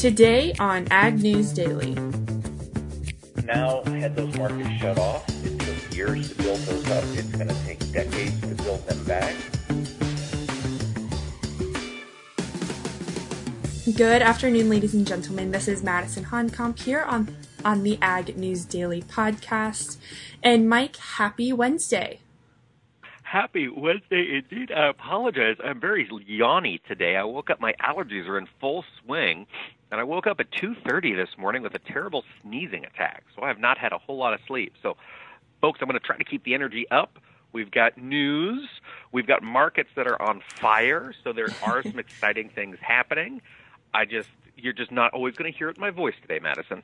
Today on Ag News Daily. Now, had those markets shut off, it took years to build those up. It's going to take decades to build them back. Good afternoon, ladies and gentlemen. This is Madison Honkamp here on on the Ag News Daily podcast. And Mike, happy Wednesday. Happy Wednesday indeed. I apologize. I'm very yawny today. I woke up, my allergies are in full swing, and I woke up at 2:30 this morning with a terrible sneezing attack. So I have not had a whole lot of sleep. So, folks, I'm going to try to keep the energy up. We've got news. We've got markets that are on fire. So there are some exciting things happening. I just, you're just not always going to hear it in my voice today, Madison.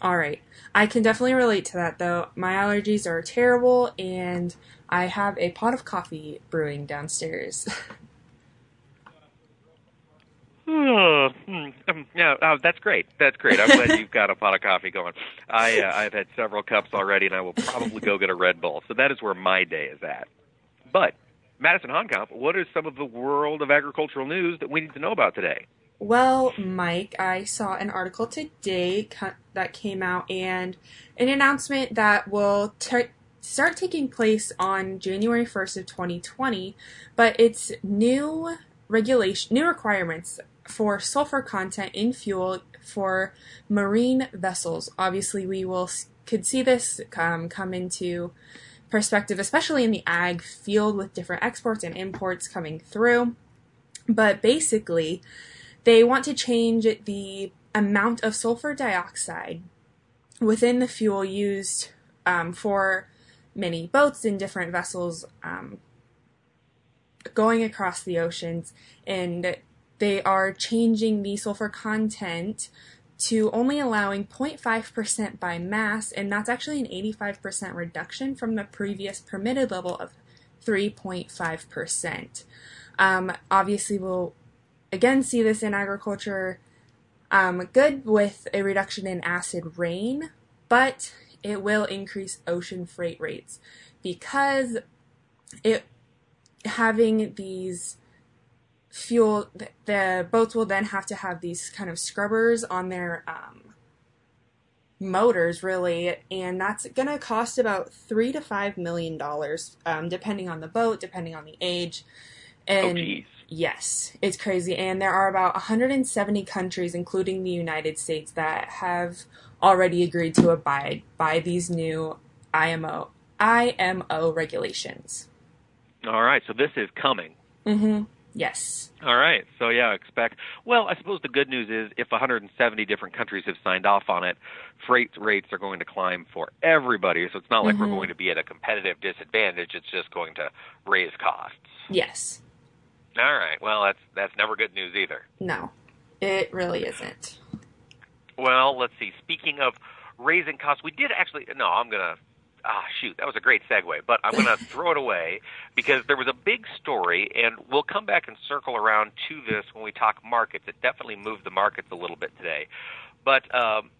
All right. I can definitely relate to that though. My allergies are terrible and I have a pot of coffee brewing downstairs. Oh, hmm, um, yeah, oh, that's great. That's great. I'm glad you've got a pot of coffee going. I uh, I've had several cups already, and I will probably go get a Red Bull. So that is where my day is at. But Madison Honkamp, what is some of the world of agricultural news that we need to know about today? Well, Mike, I saw an article today that came out and an announcement that will t- start taking place on January 1st of 2020, but it's new regulation, new requirements for sulfur content in fuel for marine vessels. Obviously, we will could see this um, come into perspective, especially in the ag field with different exports and imports coming through. But basically, they want to change the amount of sulfur dioxide within the fuel used um, for many boats and different vessels um, going across the oceans, and they are changing the sulfur content to only allowing 0.5% by mass, and that's actually an 85% reduction from the previous permitted level of 3.5%. Um, obviously, we'll again see this in agriculture um, good with a reduction in acid rain, but it will increase ocean freight rates because it having these fuel the, the boats will then have to have these kind of scrubbers on their um, motors really and that's going to cost about three to five million dollars um, depending on the boat depending on the age and oh, Yes, it's crazy. And there are about 170 countries, including the United States, that have already agreed to abide by these new IMO IMO regulations. All right, so this is coming. Mm-hmm. Yes. All right. So yeah, expect. Well, I suppose the good news is if 170 different countries have signed off on it, freight rates are going to climb for everybody. So it's not like mm-hmm. we're going to be at a competitive disadvantage. It's just going to raise costs. Yes. All right. Well, that's that's never good news either. No, it really isn't. Well, let's see. Speaking of raising costs, we did actually. No, I'm gonna. Ah, shoot, that was a great segue, but I'm going to throw it away because there was a big story, and we'll come back and circle around to this when we talk markets. It definitely moved the markets a little bit today. But um,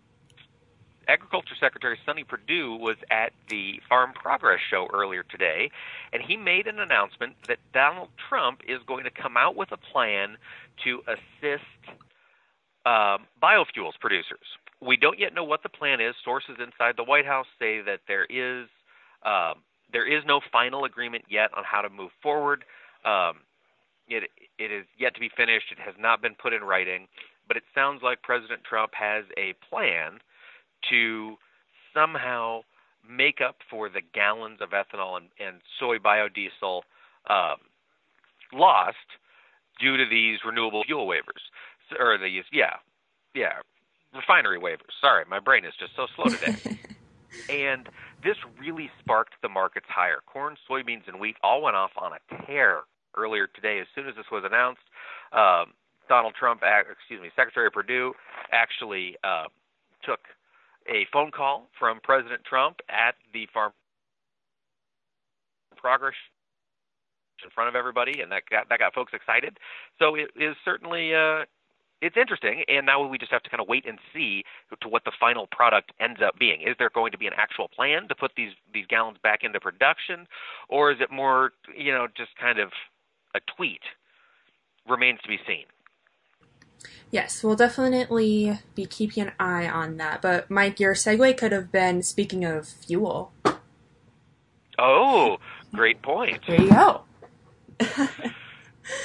Agriculture Secretary Sonny Perdue was at the Farm Progress Show earlier today, and he made an announcement that Donald Trump is going to come out with a plan to assist um, biofuels producers. We don't yet know what the plan is. Sources inside the White House say that there is um, there is no final agreement yet on how to move forward. Um, it it is yet to be finished. It has not been put in writing, but it sounds like President Trump has a plan to somehow make up for the gallons of ethanol and, and soy biodiesel um, lost due to these renewable fuel waivers or these yeah yeah refinery waivers. Sorry my brain is just so slow today. And this really sparked the markets higher. Corn soybeans and wheat all went off on a tear earlier today as soon as this was announced. Um, donald trump excuse me secretary perdue actually uh, took a phone call from President Trump at the Farm Progress in front of everybody, and that got that got folks excited. So it is certainly uh, it's interesting, and now we just have to kind of wait and see to what the final product ends up being. Is there going to be an actual plan to put these these gallons back into production, or is it more you know just kind of a tweet? Remains to be seen. Yes, we'll definitely be keeping an eye on that. But Mike, your segue could have been speaking of fuel. Oh, great point. There you go.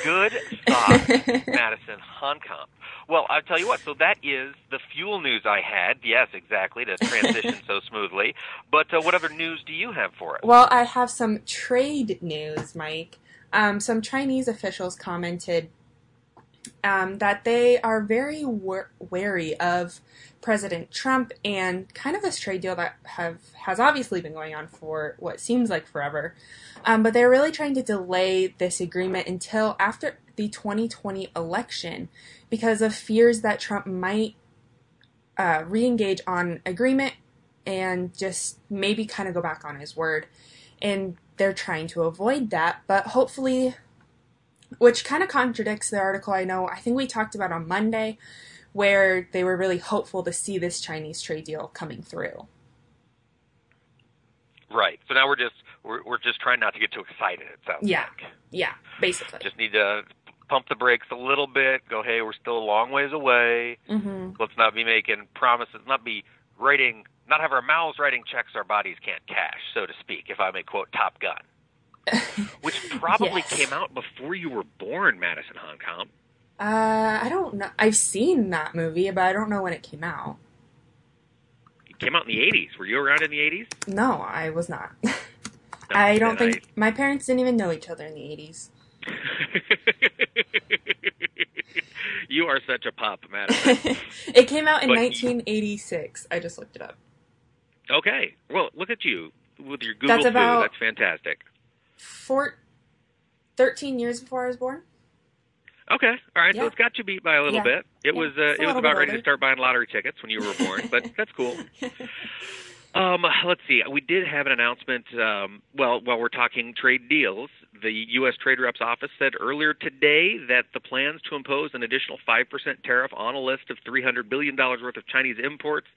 Good stuff, Madison Honkamp. Well, I'll tell you what. So that is the fuel news I had. Yes, exactly, to transition so smoothly. But uh, what other news do you have for us? Well, I have some trade news, Mike. Um, some Chinese officials commented um, that they are very wor- wary of President Trump and kind of this trade deal that have has obviously been going on for what seems like forever. Um, but they're really trying to delay this agreement until after the 2020 election because of fears that Trump might uh, re-engage on agreement and just maybe kind of go back on his word. And they're trying to avoid that, but hopefully which kind of contradicts the article I know I think we talked about on Monday where they were really hopeful to see this Chinese trade deal coming through. Right. So now we're just we're we're just trying not to get too excited. It sounds Yeah. like. Yeah, basically. Just need to pump the brakes a little bit. Go, hey, we're still a long ways away. hmm Let's not be making promises. Not be writing. Not have our mouths writing checks our bodies can't cash, so to speak. If I may quote Top Gun, which probably Yes. came out before you were born, Madison Honkamp. Uh, I don't know. I've seen that movie, but I don't know when it came out. It came out in the '80s. Were you around in the '80s? No, I was not. I don't think my parents didn't even know each other in the 80s. you are such a pop, Madison. it came out in But you- 1986. I just looked it up. Okay. Well, look at you with your Google That's about- That's fantastic. Four, 13 years before I was born. Okay. All right. Yeah. So it's got you beat by a little Yeah. bit. It Yeah, was uh, it was about ready to start buying lottery tickets when you were born, but that's cool. Um, let's see. We did have an announcement. Um, well, while we're talking trade deals, the U.S. Trade Rep's office said earlier today that the plans to impose an additional five percent tariff on a list of three hundred billion dollars worth of Chinese imports,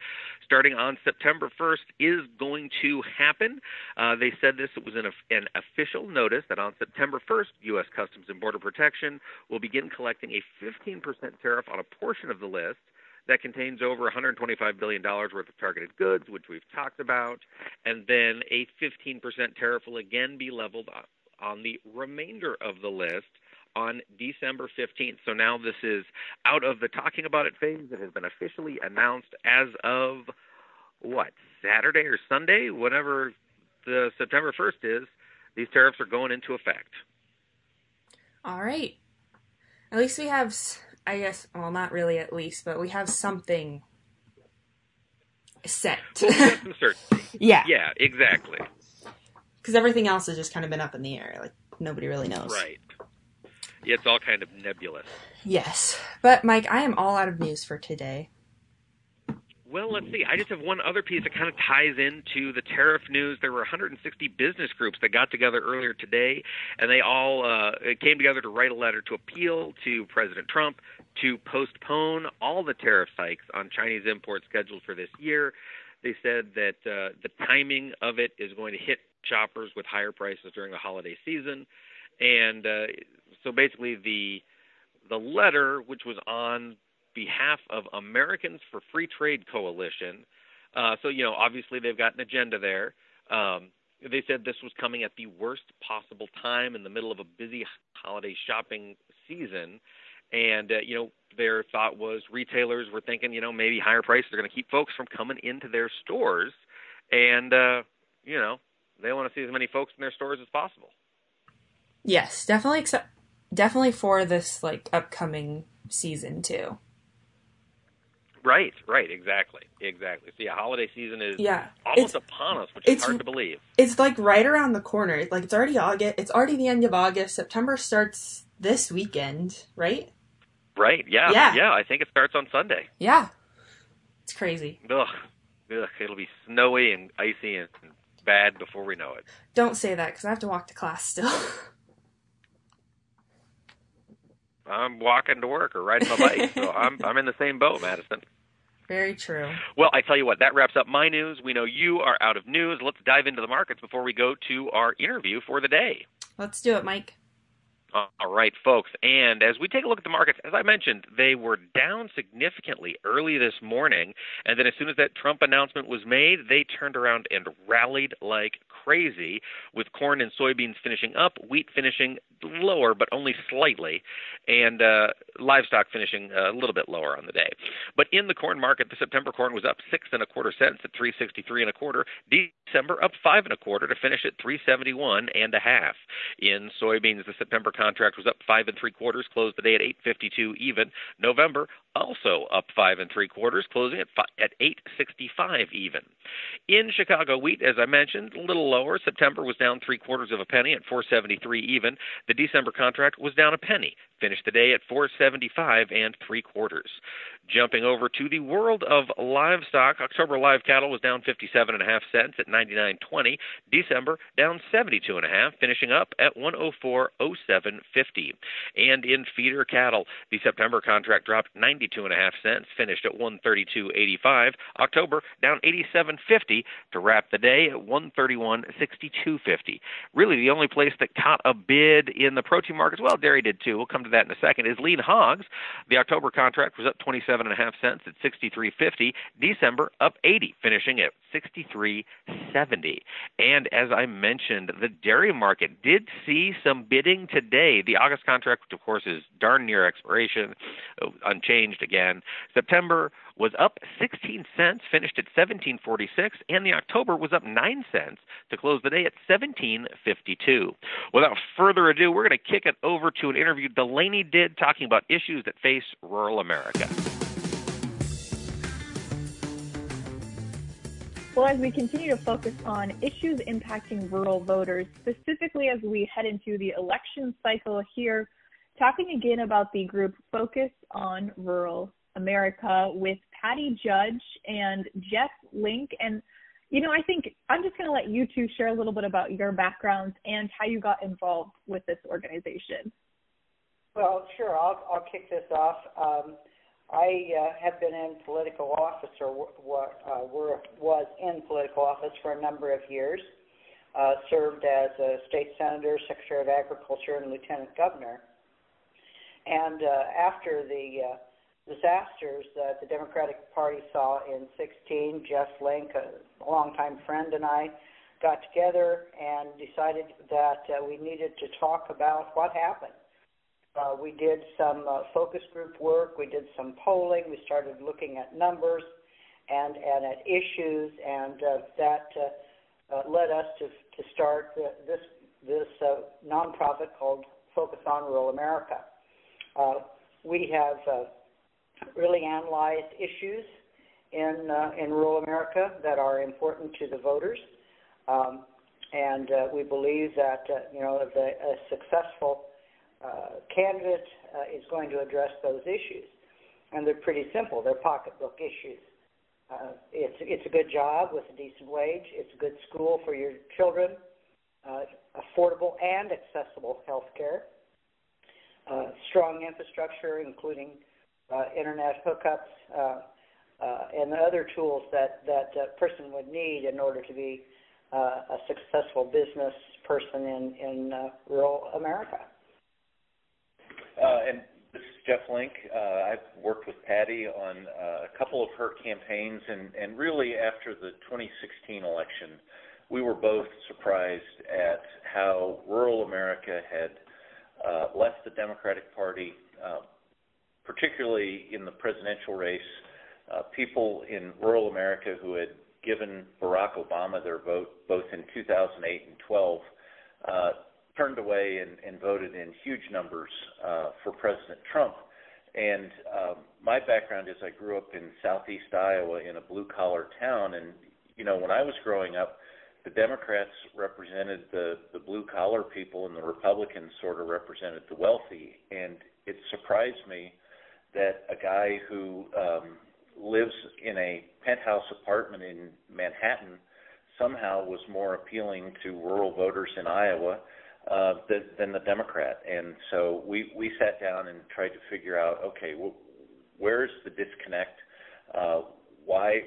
starting on September 1st, is going to happen. Uh, they said this it was an, an official notice that on September 1st, U.S. Customs and Border Protection will begin collecting a 15% tariff on a portion of the list that contains over $125 billion worth of targeted goods, which we've talked about, and then a 15% tariff will again be leveled on the remainder of the list on December 15th. So now this is out of the talking about it phase. It has been officially announced as of what, Saturday or Sunday, whatever the September 1st is. These tariffs are going into effect. All right. At least we have, I guess, well, not really at least, but we have something set. Well, we got some certainty. yeah. Yeah, exactly. Because everything else has just kind of been up in the air. Like, nobody really knows. Right. It's all kind of nebulous. Yes. But, Mike, I am all out of news for today. Well, let's see. I just have one other piece that kind of ties into the tariff news. There were 160 business groups that got together earlier today, and they all uh, came together to write a letter to appeal to President Trump to postpone all the tariff hikes on Chinese imports scheduled for this year. They said that uh, the timing of it is going to hit shoppers with higher prices during the holiday season, and uh, so basically the the letter, which was on behalf of Americans for Free Trade Coalition. Uh, so, you know, obviously they've got an agenda there. Um, they said this was coming at the worst possible time in the middle of a busy holiday shopping season. And, uh, you know, their thought was retailers were thinking, you know, maybe higher prices are going to keep folks from coming into their stores. And, uh, you know, they want to see as many folks in their stores as possible. Yes, definitely, except, definitely for this, like, upcoming season, too. Right, right, exactly, exactly. So yeah, holiday season is Yeah. almost It's, upon us, which it's- is hard to believe. it's like right around the corner. Like, it's already August. It's already the end of August. September starts this weekend, right? Right? Yeah, Yeah. I think it starts on Sunday. Yeah. It's crazy. Ugh, ugh, it'll be snowy and icy and bad before we know it. Don't say that because I have to walk to class still. I'm walking to work or riding my bike, so I'm I'm in the same boat, Madison. Very true. Well, I tell you what, that wraps up my news. We know you are out of news. Let's dive into the markets before we go to our interview for the day. Let's do it, Mike. All right, folks. And as we take a look at the markets, as I mentioned, they were down significantly early this morning. And then as soon as that Trump announcement was made, they turned around and rallied like crazy, with corn and soybeans finishing up, wheat finishing lower, but only slightly, and uh, livestock finishing a little bit lower on the day. But in the corn market, the September corn was up six and a quarter cents at 363 and a quarter. December up five and a quarter to finish at 371 and a half. In soybeans, the September contract was up five and three quarters, closed the day at 852 even. November also up five and three quarters, closing at at 865 even. In Chicago wheat, as I mentioned, a little lower. September was down three quarters of a penny at 473 even. The December contract was down a penny, finished the day at 475 and three quarters. Jumping over to the world of livestock, October live cattle was down 57 and a half cents at 99.20. December down 72 and a half, finishing up at 104.07.50. And in feeder cattle, the September contract dropped 92 and a half cents, finished at 132.85. October down 87.50 to wrap the day at 131.62.50. Really, the only place that caught a bid in the protein markets, well, dairy did too. We'll come to that in a second. Is lean hogs. The October contract was up 27 and a half cents at 63.50. December up 80, finishing at 63.70. And as I mentioned, the dairy market did see some bidding today. The August contract, which of course is darn near expiration, uh, again. September was up 16 cents, finished at 17.46, and the October was up 9 cents to close the day at 17.52. Without further ado, we're going to kick it over to an interview Delaney did talking about issues that face rural America. Well, as we continue to focus on issues impacting rural voters, specifically as we head into the election cycle here, talking again about the group Focus on Rural America with Patty Judge and Jeff Link. And, you know, I think I'm just going to let you two share a little bit about your backgrounds and how you got involved with this organization. Well, sure. I'll, I'll kick this off. Um, I uh, have been in political office or uh, were, was in political office for a number of years. Uh, served as a state senator, secretary of agriculture, and lieutenant governor. And uh, after the uh, disasters that the Democratic Party saw in 16, Jeff Link, a longtime friend, and I got together and decided that uh, we needed to talk about what happened uh, we did some uh, focus group work. We did some polling. We started looking at numbers and, and at issues, and uh, that uh, uh, led us to, to start uh, this, this uh, nonprofit called Focus on Rural America. Uh, we have uh, really analyzed issues in, uh, in rural America that are important to the voters. Um, and uh, we believe that uh, you know the, a successful uh, candidate uh, is going to address those issues. And they're pretty simple. They're pocketbook issues. Uh, it's it's a good job with a decent wage. It's a good school for your children. Uh, affordable and accessible health care. Uh, strong infrastructure, including uh, internet hookups uh, uh, and the other tools that that a person would need in order to be uh, a successful business person in in rural America. And this is Jeff Link. I've worked with Patty on a couple of her campaigns, and, and really after the 2016 election, we were both surprised at how rural America had uh, left the Democratic Party, uh, particularly in the presidential race. Uh, people in rural America who had given Barack Obama their vote both in 2008 and 12 uh, turned away and, and voted in huge numbers uh, for President Trump. And um, my background is I grew up in southeast Iowa in a blue collar town, and you know when I was growing up, the Democrats represented the the blue collar people, and the Republicans sort of represented the wealthy. And it surprised me that a guy who um, lives in a penthouse apartment in Manhattan somehow was more appealing to rural voters in Iowa uh, than, than the Democrat. And so we we sat down and tried to figure out, okay, well, where's the disconnect? Uh, why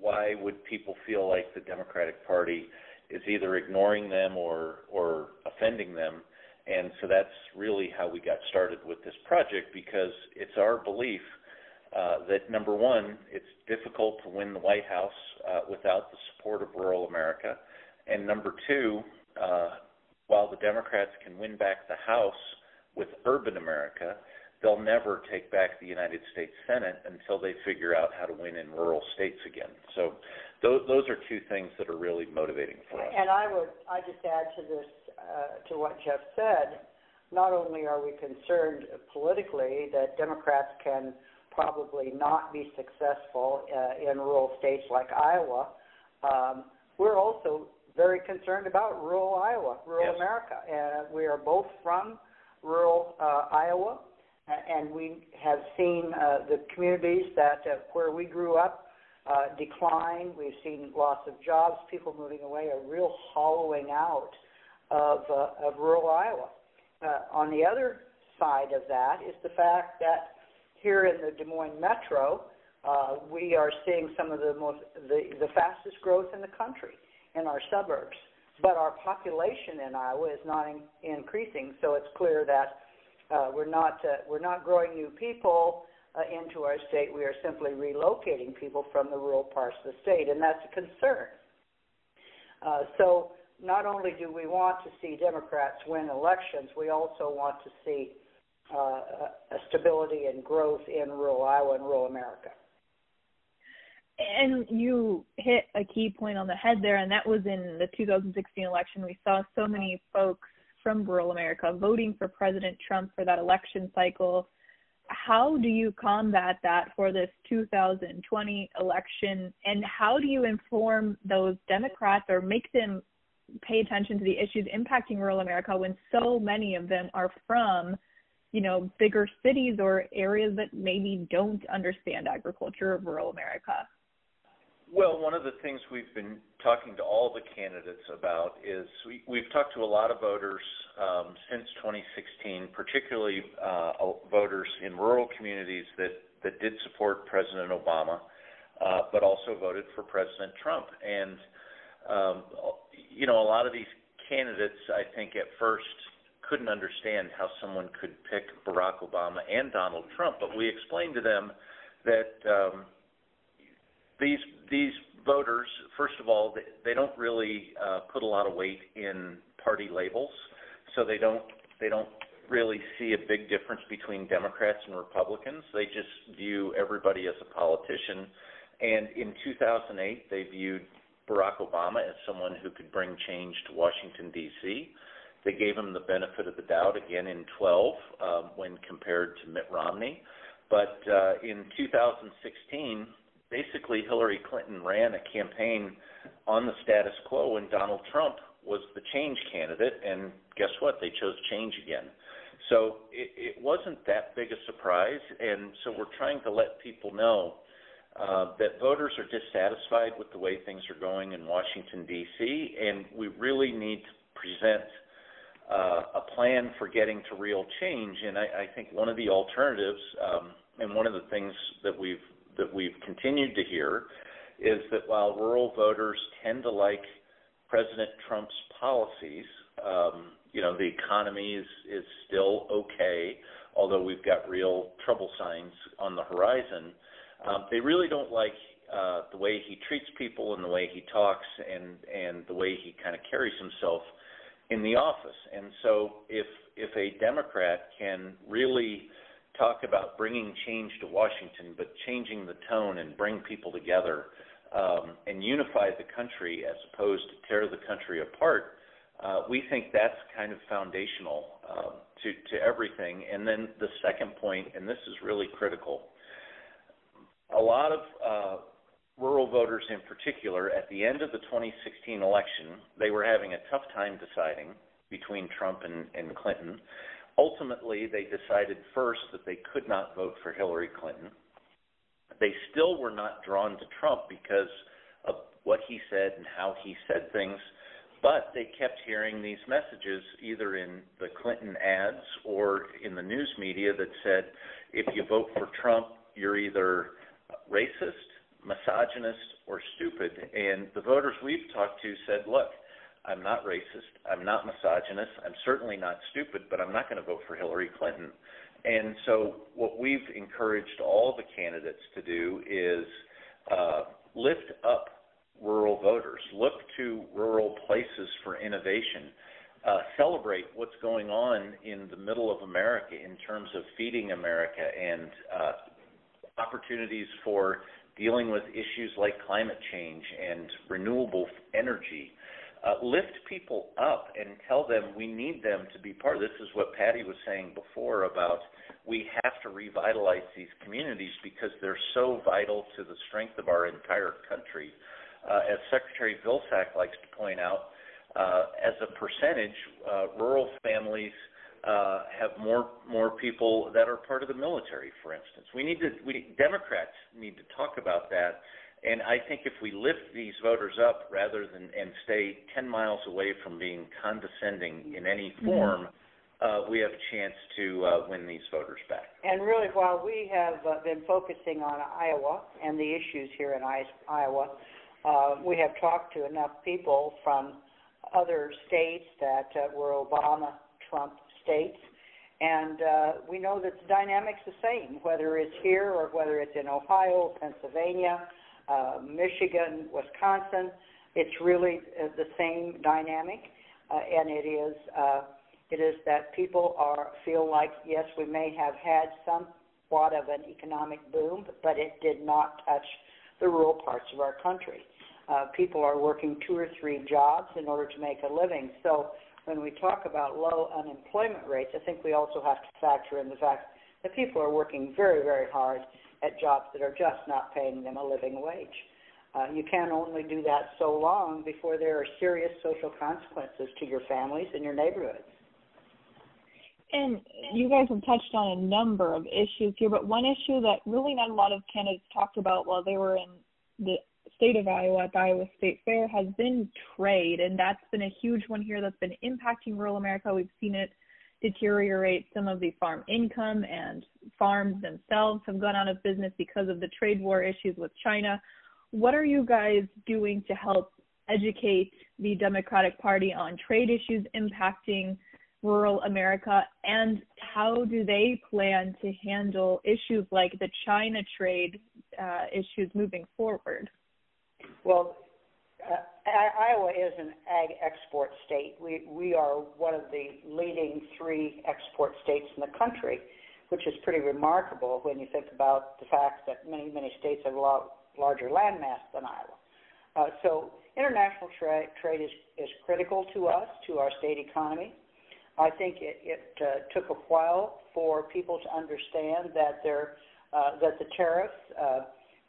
why would people feel like the Democratic Party is either ignoring them or or offending them? And so that's really how we got started with this project because it's our belief uh, that number one, it's difficult to win the White House uh, without the support of rural America. And number two, uh, while the Democrats can win back the House with urban America, they'll never take back the United States Senate until they figure out how to win in rural states again. So those, those are two things that are really motivating for us. And I would I just add to this uh, to what Jeff said. Not only are we concerned politically that Democrats can probably not be successful uh, in rural states like Iowa, um, we're also very concerned about rural Iowa, rural yes. America. And we are both from rural uh, Iowa, and we have seen uh, the communities that uh, where we grew up uh, decline. We've seen loss of jobs, people moving away, a real hollowing out of, of rural Iowa. On the other side of that is the fact that here in the Des Moines metro, uh, we are seeing some of the most the, the fastest growth in the country in our suburbs. But our population in Iowa is not in, increasing, so it's clear that uh, we're not uh, we're not growing new people uh, into our state. We are simply relocating people from the rural parts of the state, and that's a concern. Uh, so not only do we want to see Democrats win elections, we also want to see uh, a stability and growth in rural Iowa and rural America. And you hit a key point on the head there, and that was in the 2016 election. We saw so many folks from rural America voting for President Trump for that election cycle. How do you combat that for this 2020 election, and how do you inform those Democrats or make them pay attention to the issues impacting rural America when so many of them are from you know, bigger cities or areas that maybe don't understand agriculture of rural America? Well, one of the things we've been talking to all the candidates about is we, we've talked to a lot of voters um, since 2016, particularly uh, voters in rural communities that, that did support President Obama, uh, but also voted for President Trump. And, um, you know, a lot of these candidates, I think, at first couldn't understand how someone could pick Barack Obama and Donald Trump, but we explained to them that um, these these voters, first of all, they, don't really uh, put a lot of weight in party labels, so they don't they don't really see a big difference between Democrats and Republicans. They just view everybody as a politician. And in 2008, they viewed Barack Obama as someone who could bring change to Washington D.C. They gave him the benefit of the doubt again in 12 um, when compared to Mitt Romney. But uh, in 2016, basically Hillary Clinton ran a campaign on the status quo when Donald Trump was the change candidate, and guess what? They chose change again. So it, it wasn't that big a surprise, and so we're trying to let people know uh, that voters are dissatisfied with the way things are going in Washington D.C., and we really need to present uh, a plan for getting to real change. And I, I think one of the alternatives, um, and one of the things that we've that we've continued to hear, is that while rural voters tend to like President Trump's policies, um, you know, the economy is is still okay, although we've got real trouble signs on the horizon. Um, they really don't like uh, the way he treats people and the way he talks and and the way he kind of carries himself in the office. And so if if a Democrat can really talk about bringing change to Washington, but changing the tone and bring people together um, and unify the country as opposed to tear the country apart, uh, we think that's kind of foundational um, to to everything. And then the second point, and this is really critical, a lot of uh, rural voters in particular, at the end of the 2016 election, they were having a tough time deciding between Trump and, and Clinton. Ultimately, they decided first that they could not vote for Hillary Clinton. They still were not drawn to Trump because of what he said and how he said things, but they kept hearing these messages either in the Clinton ads or in the news media that said, if you vote for Trump, you're either racist misogynist or stupid. And the voters we've talked to said, look, I'm not racist. I'm not misogynist. I'm certainly not stupid, but I'm not going to vote for Hillary Clinton. And so, what we've encouraged all the candidates to do is uh, lift up rural voters, look to rural places for innovation, uh, celebrate what's going on in the middle of America in terms of feeding America and uh, opportunities for dealing with issues like climate change and renewable energy. Uh, lift people up and tell them we need them to be part this is what Patty was saying before about we have to revitalize these communities because they're so vital to the strength of our entire country. Uh, as Secretary Vilsack likes to point out, uh, as a percentage, uh, rural families uh, have more more people that are part of the military, for instance. We need to we Democrats need to talk about that. And I think if we lift these voters up rather than and stay 10 miles away from being condescending in any mm-hmm. form, mm-hmm. uh, we have a chance to uh, win these voters back. And really, while we have uh, been focusing on Iowa and the issues here in Iowa, uh, we have talked to enough people from other states that uh, were Obama Trump states. And uh, we know that the dynamic's are the same, whether it's here or whether it's in Ohio, Pennsylvania, uh, Michigan, Wisconsin. It's really uh, the same dynamic, uh, and it is uh, it is that people are feel like yes, we may have had somewhat of an economic boom, but it did not touch the rural parts of our country. Uh, people are working two or three jobs in order to make a living. So when we talk about low unemployment rates, I think we also have to factor in the fact that people are working very, very hard at jobs that are just not paying them a living wage. Uh, you can only do that so long before there are serious social consequences to your families and your neighborhoods. And you guys have touched on a number of issues here, but one issue that really not a lot of candidates talked about while they were in the state of Iowa at the Iowa State Fair has been trade, and that's been a huge one here that's been impacting rural America. We've seen it deteriorate some of the farm income, and farms themselves have gone out of business because of the trade war issues with China. What are you guys doing to help educate the Democratic Party on trade issues impacting rural America, and how do they plan to handle issues like the China trade uh, issues moving forward? Well, uh, Iowa is an ag export state. We we are one of the leading three export states in the country, which is pretty remarkable when you think about the fact that many many states have a lot larger landmass than Iowa. Uh, so international tra- trade is is critical to us, to our state economy. I think it, it uh, took a while for people to understand that there uh, that the tariffs. Uh,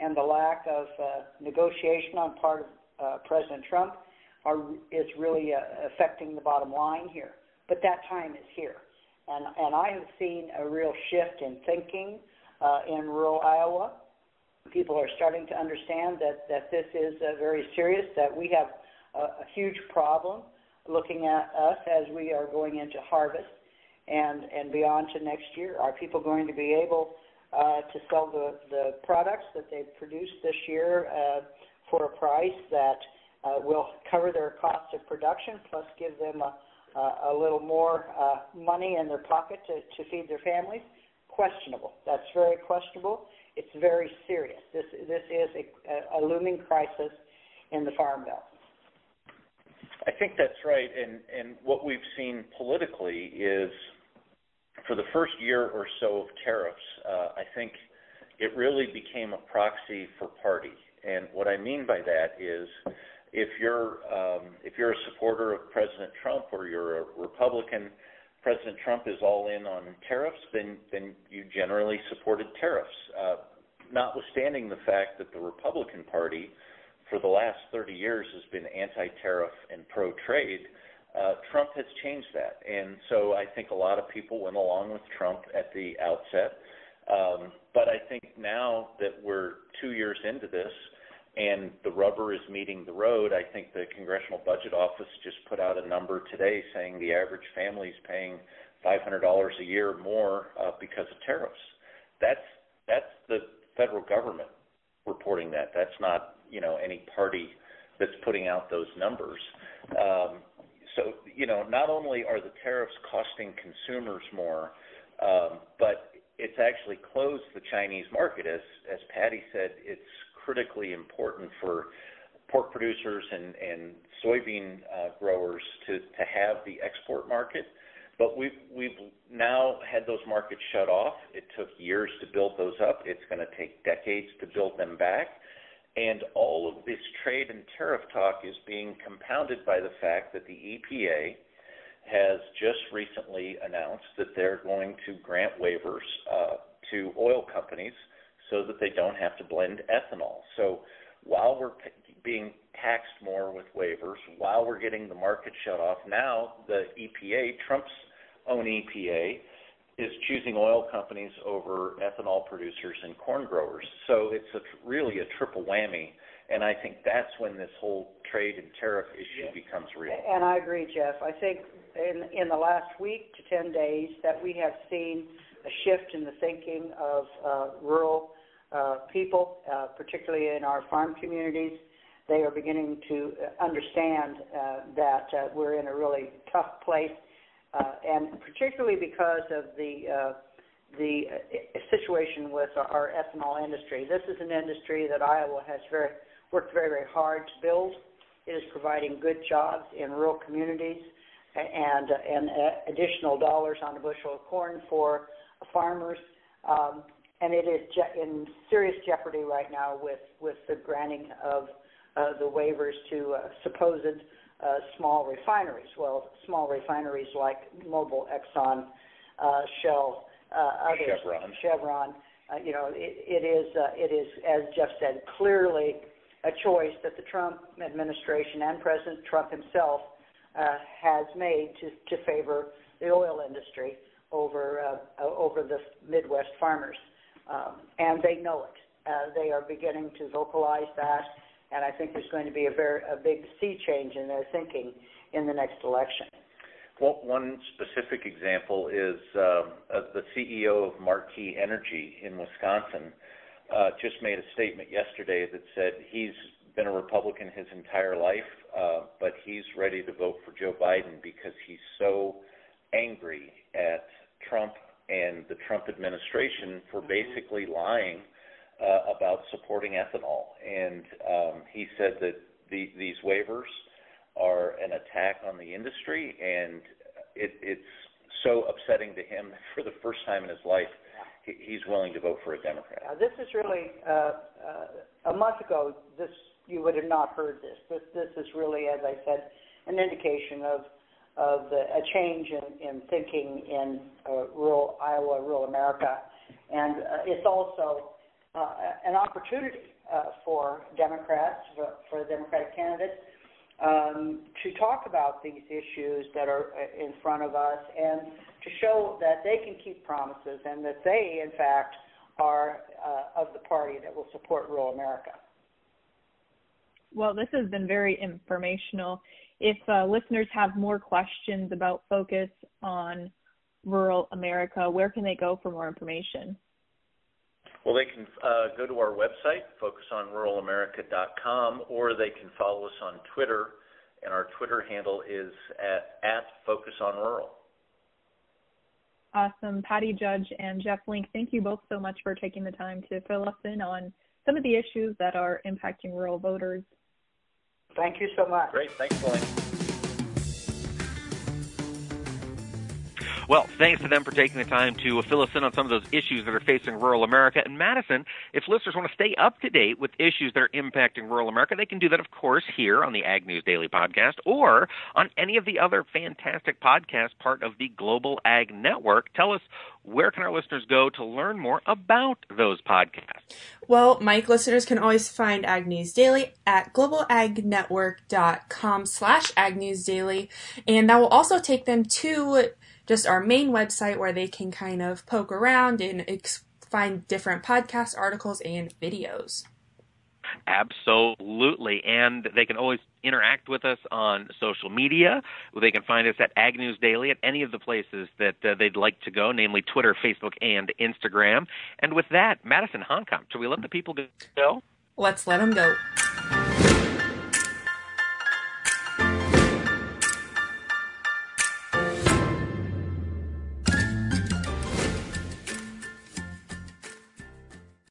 and the lack of uh, negotiation on part of uh, President Trump are, is really uh, affecting the bottom line here. But that time is here. And, and I have seen a real shift in thinking uh, in rural Iowa. People are starting to understand that, that this is uh, very serious, that we have a, a huge problem looking at us as we are going into harvest and, and beyond to next year. Are people going to be able uh, to sell the, the products that they've produced this year uh, for a price that uh, will cover their cost of production, plus give them a, a, a little more uh, money in their pocket to, to feed their families. Questionable. That's very questionable. It's very serious. This this is a, a looming crisis in the farm bill. I think that's right, and and what we've seen politically is for the first year or so of tariffs, uh, I think it really became a proxy for party. And what I mean by that is, if you're um, if you're a supporter of President Trump or you're a Republican, President Trump is all in on tariffs, then then you generally supported tariffs. Uh, notwithstanding the fact that the Republican Party, for the last 30 years, has been anti-tariff and pro-trade. Uh, Trump has changed that, and so I think a lot of people went along with Trump at the outset. Um, but I think now that we're two years into this and the rubber is meeting the road, I think the Congressional Budget Office just put out a number today saying the average family is paying $500 a year more uh, because of tariffs. That's that's the federal government reporting that. That's not you know any party that's putting out those numbers. Um, so, you know, not only are the tariffs costing consumers more, um, but it's actually closed the Chinese market. As as Patty said, it's critically important for pork producers and, and soybean uh, growers to, to have the export market. But we've, we've now had those markets shut off. It took years to build those up. It's going to take decades to build them back. And all of this trade and tariff talk is being compounded by the fact that the EPA has just recently announced that they're going to grant waivers uh, to oil companies so that they don't have to blend ethanol. So while we're being taxed more with waivers, while we're getting the market shut off, now the EPA, Trump's own EPA, is choosing oil companies over ethanol producers and corn growers. So it's a, really a triple whammy, and I think that's when this whole trade and tariff issue becomes real. And I agree, Jeff. I think in in the last week to 10 days that we have seen a shift in the thinking of uh, rural uh, people, uh, particularly in our farm communities. They are beginning to understand uh, that uh, we're in a really tough place uh, and particularly because of the uh, the uh, situation with our ethanol industry. This is an industry that Iowa has very worked very very hard to build. It is providing good jobs in rural communities and and additional dollars on a bushel of corn for farmers. Um, and it is je- in serious jeopardy right now with with the granting of uh, the waivers to uh, supposed uh, small refineries. Well, small refineries like Mobil, Exxon, uh, Shell, uh, others, Chevron. Chevron. Uh, you know, it, it is uh, it is as Jeff said clearly a choice that the Trump administration and President Trump himself uh, has made to to favor the oil industry over uh, over the Midwest farmers, um, and they know it. Uh, they are beginning to vocalize that and I think there's going to be a very a big sea change in their thinking in the next election. Well, one specific example is um, uh, the CEO of Marquis Energy in Wisconsin uh, just made a statement yesterday that said he's been a Republican his entire life, uh, but he's ready to vote for Joe Biden because he's so angry at Trump and the Trump administration for mm-hmm. basically lying uh, about supporting ethanol, and um, he said that the, these waivers are an attack on the industry, and it, it's so upsetting to him that for the first time in his life, he's willing to vote for a Democrat. Uh, this is really uh, uh, a month ago. This you would have not heard this. This this is really, as I said, an indication of of the, a change in, in thinking in uh, rural Iowa, rural America, and uh, it's also uh, an opportunity uh, for Democrats, for, for Democratic candidates, um, to talk about these issues that are uh, in front of us and to show that they can keep promises and that they, in fact, are uh, of the party that will support rural America. Well, this has been very informational. If uh, listeners have more questions about focus on rural America, where can they go for more information? Well, they can uh, go to our website, focusonruralamerica.com, or they can follow us on Twitter, and our Twitter handle is at, at FocusOnRural. Awesome. Patty Judge and Jeff Link, thank you both so much for taking the time to fill us in on some of the issues that are impacting rural voters. Thank you so much. Great. Thanks, Blaine. Well, thanks to them for taking the time to fill us in on some of those issues that are facing rural America. And Madison, if listeners want to stay up to date with issues that are impacting rural America, they can do that, of course, here on the Ag News Daily podcast or on any of the other fantastic podcasts part of the Global Ag Network. Tell us where can our listeners go to learn more about those podcasts? Well, Mike, listeners can always find Ag News Daily at globalagnetwork.com slash Ag News Daily, and that will also take them to just our main website where they can kind of poke around and ex- find different podcast articles and videos. Absolutely. And they can always interact with us on social media. They can find us at Ag News Daily at any of the places that uh, they'd like to go, namely Twitter, Facebook, and Instagram. And with that, Madison Honkamp, should we let the people go? Let's let them go.